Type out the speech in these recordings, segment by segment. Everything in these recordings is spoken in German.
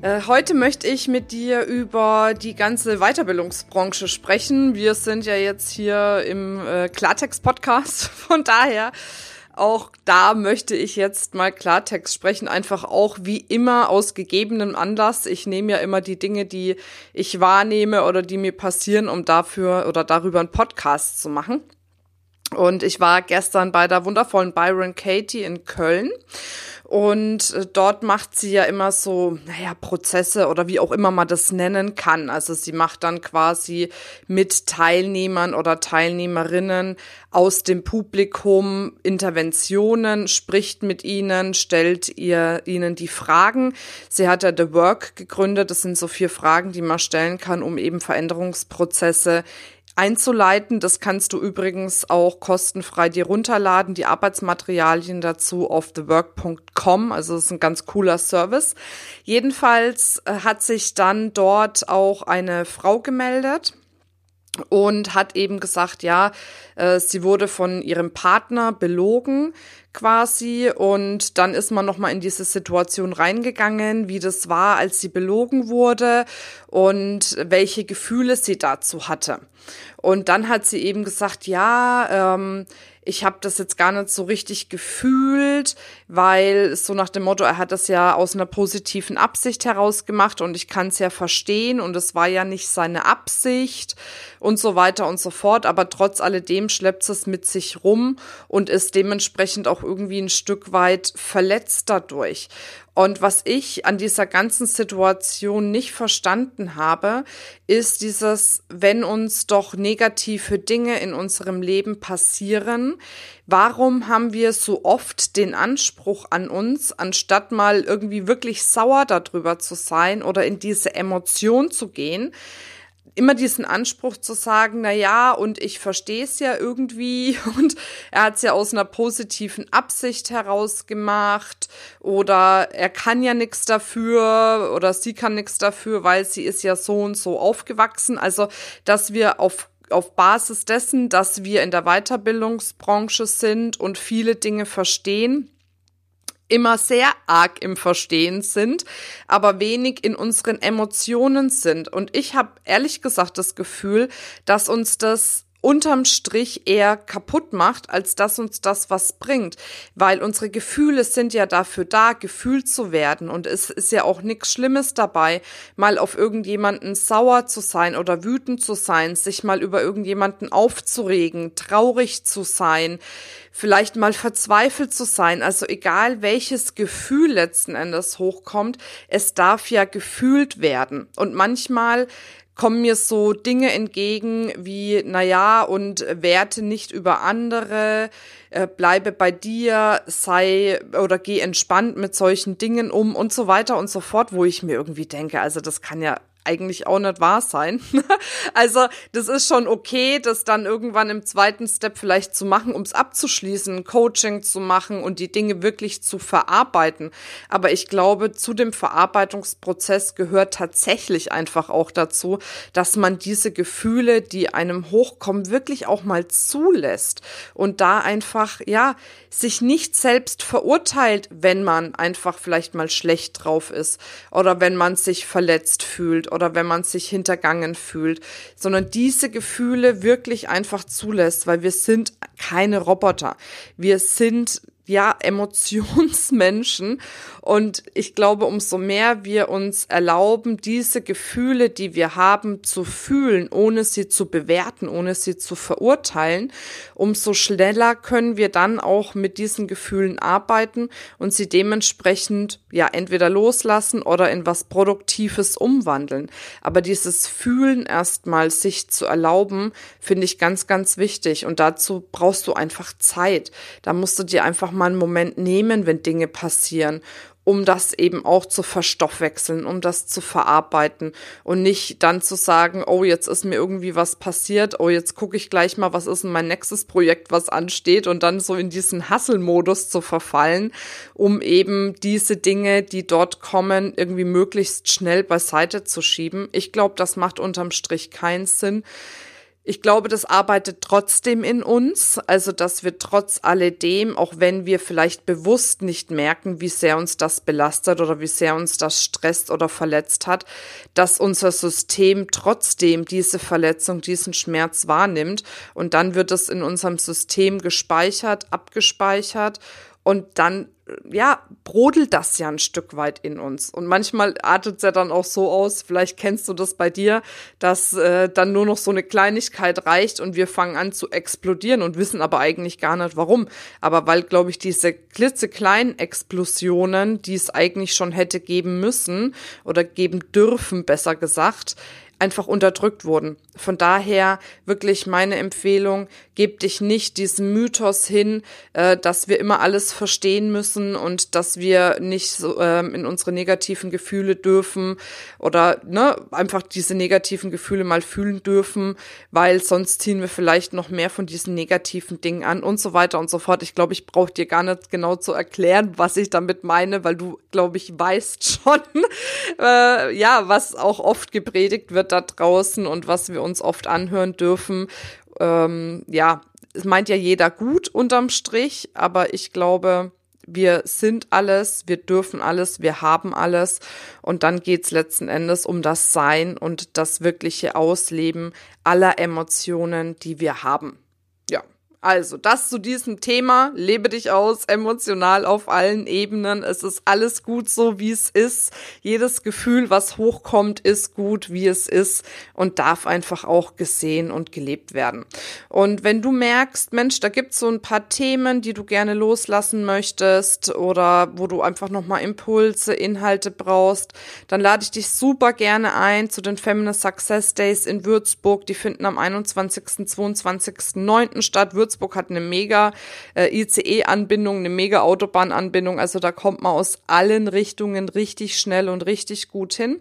Äh, heute möchte ich mit dir über die ganze Weiterbildungsbranche sprechen. Wir sind ja jetzt hier im äh, Klartext-Podcast, von daher auch da möchte ich jetzt mal Klartext sprechen, einfach auch wie immer aus gegebenem Anlass. Ich nehme ja immer die Dinge, die ich wahrnehme oder die mir passieren, um dafür oder darüber einen Podcast zu machen. Und ich war gestern bei der wundervollen Byron Katie in Köln. Und äh, dort macht sie ja immer so, naja, Prozesse oder wie auch immer man das nennen kann. Also sie macht dann quasi mit Teilnehmern oder Teilnehmerinnen aus dem Publikum Interventionen, spricht mit ihnen, stellt ihr ihnen die Fragen. Sie hat ja The Work gegründet. Das sind so vier Fragen, die man stellen kann, um eben Veränderungsprozesse einzuleiten. Das kannst du übrigens auch kostenfrei dir runterladen, die Arbeitsmaterialien dazu auf thework.com. Also das ist ein ganz cooler Service. Jedenfalls äh, hat sich dann dort auch eine Frau gemeldet und hat eben gesagt, ja, äh, sie wurde von ihrem Partner belogen quasi und dann ist man noch mal in diese Situation reingegangen, wie das war, als sie belogen wurde und welche Gefühle sie dazu hatte. Und dann hat sie eben gesagt, ja, ähm, ich habe das jetzt gar nicht so richtig gefühlt, weil so nach dem Motto, er hat das ja aus einer positiven Absicht heraus gemacht und ich kann es ja verstehen und es war ja nicht seine Absicht und so weiter und so fort, aber trotz alledem schleppt es mit sich rum und ist dementsprechend auch irgendwie ein Stück weit verletzt dadurch. Und was ich an dieser ganzen Situation nicht verstanden habe, ist dieses, wenn uns doch negative Dinge in unserem Leben passieren, warum haben wir so oft den Anspruch an uns, anstatt mal irgendwie wirklich sauer darüber zu sein oder in diese Emotion zu gehen, immer diesen Anspruch zu sagen, na ja, und ich verstehe es ja irgendwie. Und er hat es ja aus einer positiven Absicht heraus gemacht. Oder er kann ja nichts dafür. Oder sie kann nichts dafür, weil sie ist ja so und so aufgewachsen. Also, dass wir auf auf Basis dessen, dass wir in der Weiterbildungsbranche sind und viele Dinge verstehen, immer sehr arg im Verstehen sind, aber wenig in unseren Emotionen sind. Und ich habe ehrlich gesagt das Gefühl, dass uns das unterm Strich eher kaputt macht, als dass uns das was bringt. Weil unsere Gefühle sind ja dafür da, gefühlt zu werden. Und es ist ja auch nichts Schlimmes dabei, mal auf irgendjemanden sauer zu sein oder wütend zu sein, sich mal über irgendjemanden aufzuregen, traurig zu sein, vielleicht mal verzweifelt zu sein. Also egal welches Gefühl letzten Endes hochkommt, es darf ja gefühlt werden. Und manchmal kommen mir so Dinge entgegen wie, na ja, und werte nicht über andere, äh, bleibe bei dir, sei oder geh entspannt mit solchen Dingen um und so weiter und so fort, wo ich mir irgendwie denke, also das kann ja eigentlich auch nicht wahr sein. also das ist schon okay, das dann irgendwann im zweiten Step vielleicht zu machen, um es abzuschließen, Coaching zu machen und die Dinge wirklich zu verarbeiten. Aber ich glaube, zu dem Verarbeitungsprozess gehört tatsächlich einfach auch dazu, dass man diese Gefühle, die einem hochkommen, wirklich auch mal zulässt und da einfach, ja, sich nicht selbst verurteilt, wenn man einfach vielleicht mal schlecht drauf ist oder wenn man sich verletzt fühlt oder wenn man sich hintergangen fühlt, sondern diese Gefühle wirklich einfach zulässt, weil wir sind keine Roboter. Wir sind ja, Emotionsmenschen. Und ich glaube, umso mehr wir uns erlauben, diese Gefühle, die wir haben, zu fühlen, ohne sie zu bewerten, ohne sie zu verurteilen, umso schneller können wir dann auch mit diesen Gefühlen arbeiten und sie dementsprechend ja entweder loslassen oder in was Produktives umwandeln. Aber dieses Fühlen erstmal sich zu erlauben, finde ich ganz, ganz wichtig. Und dazu brauchst du einfach Zeit. Da musst du dir einfach mal einen Moment nehmen, wenn Dinge passieren um das eben auch zu verstoffwechseln, um das zu verarbeiten und nicht dann zu sagen, oh, jetzt ist mir irgendwie was passiert, oh, jetzt gucke ich gleich mal, was ist denn mein nächstes Projekt, was ansteht und dann so in diesen Hasselmodus zu verfallen, um eben diese Dinge, die dort kommen, irgendwie möglichst schnell beiseite zu schieben. Ich glaube, das macht unterm Strich keinen Sinn. Ich glaube, das arbeitet trotzdem in uns, also dass wir trotz alledem, auch wenn wir vielleicht bewusst nicht merken, wie sehr uns das belastet oder wie sehr uns das stresst oder verletzt hat, dass unser System trotzdem diese Verletzung, diesen Schmerz wahrnimmt. Und dann wird es in unserem System gespeichert, abgespeichert und dann ja, brodelt das ja ein Stück weit in uns. Und manchmal artet es ja dann auch so aus, vielleicht kennst du das bei dir, dass äh, dann nur noch so eine Kleinigkeit reicht und wir fangen an zu explodieren und wissen aber eigentlich gar nicht warum. Aber weil, glaube ich, diese klitzekleinen Explosionen, die es eigentlich schon hätte geben müssen oder geben dürfen, besser gesagt, einfach unterdrückt wurden. Von daher wirklich meine Empfehlung, geb dich nicht diesem Mythos hin, äh, dass wir immer alles verstehen müssen und dass wir nicht so, ähm, in unsere negativen Gefühle dürfen oder ne, einfach diese negativen Gefühle mal fühlen dürfen, weil sonst ziehen wir vielleicht noch mehr von diesen negativen Dingen an und so weiter und so fort. Ich glaube, ich brauche dir gar nicht genau zu erklären, was ich damit meine, weil du, glaube ich, weißt schon, äh, ja, was auch oft gepredigt wird da draußen und was wir uns oft anhören dürfen. Ähm, ja, es meint ja jeder gut unterm Strich, aber ich glaube, wir sind alles, wir dürfen alles, wir haben alles. Und dann geht's letzten Endes um das Sein und das wirkliche Ausleben aller Emotionen, die wir haben. Also, das zu diesem Thema. Lebe dich aus, emotional auf allen Ebenen. Es ist alles gut so, wie es ist. Jedes Gefühl, was hochkommt, ist gut, wie es ist und darf einfach auch gesehen und gelebt werden. Und wenn du merkst, Mensch, da gibt's so ein paar Themen, die du gerne loslassen möchtest oder wo du einfach nochmal Impulse, Inhalte brauchst, dann lade ich dich super gerne ein zu den Feminist Success Days in Würzburg. Die finden am 21. 22.09. statt. Hat eine mega äh, ICE-Anbindung, eine mega Autobahnanbindung. Also da kommt man aus allen Richtungen richtig schnell und richtig gut hin.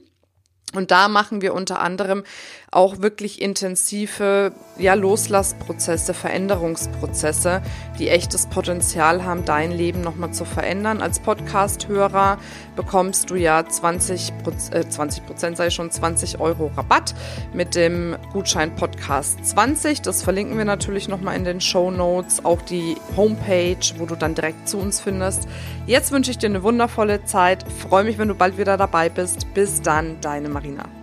Und da machen wir unter anderem auch wirklich intensive ja, Loslassprozesse, Veränderungsprozesse, die echtes Potenzial haben, dein Leben nochmal zu verändern. Als Podcast-Hörer bekommst du ja 20 äh, 20 Prozent, sei schon 20 Euro Rabatt mit dem Gutschein Podcast 20. Das verlinken wir natürlich nochmal in den Show Notes, auch die Homepage, wo du dann direkt zu uns findest. Jetzt wünsche ich dir eine wundervolle Zeit. Freue mich, wenn du bald wieder dabei bist. Bis dann, deine Marina.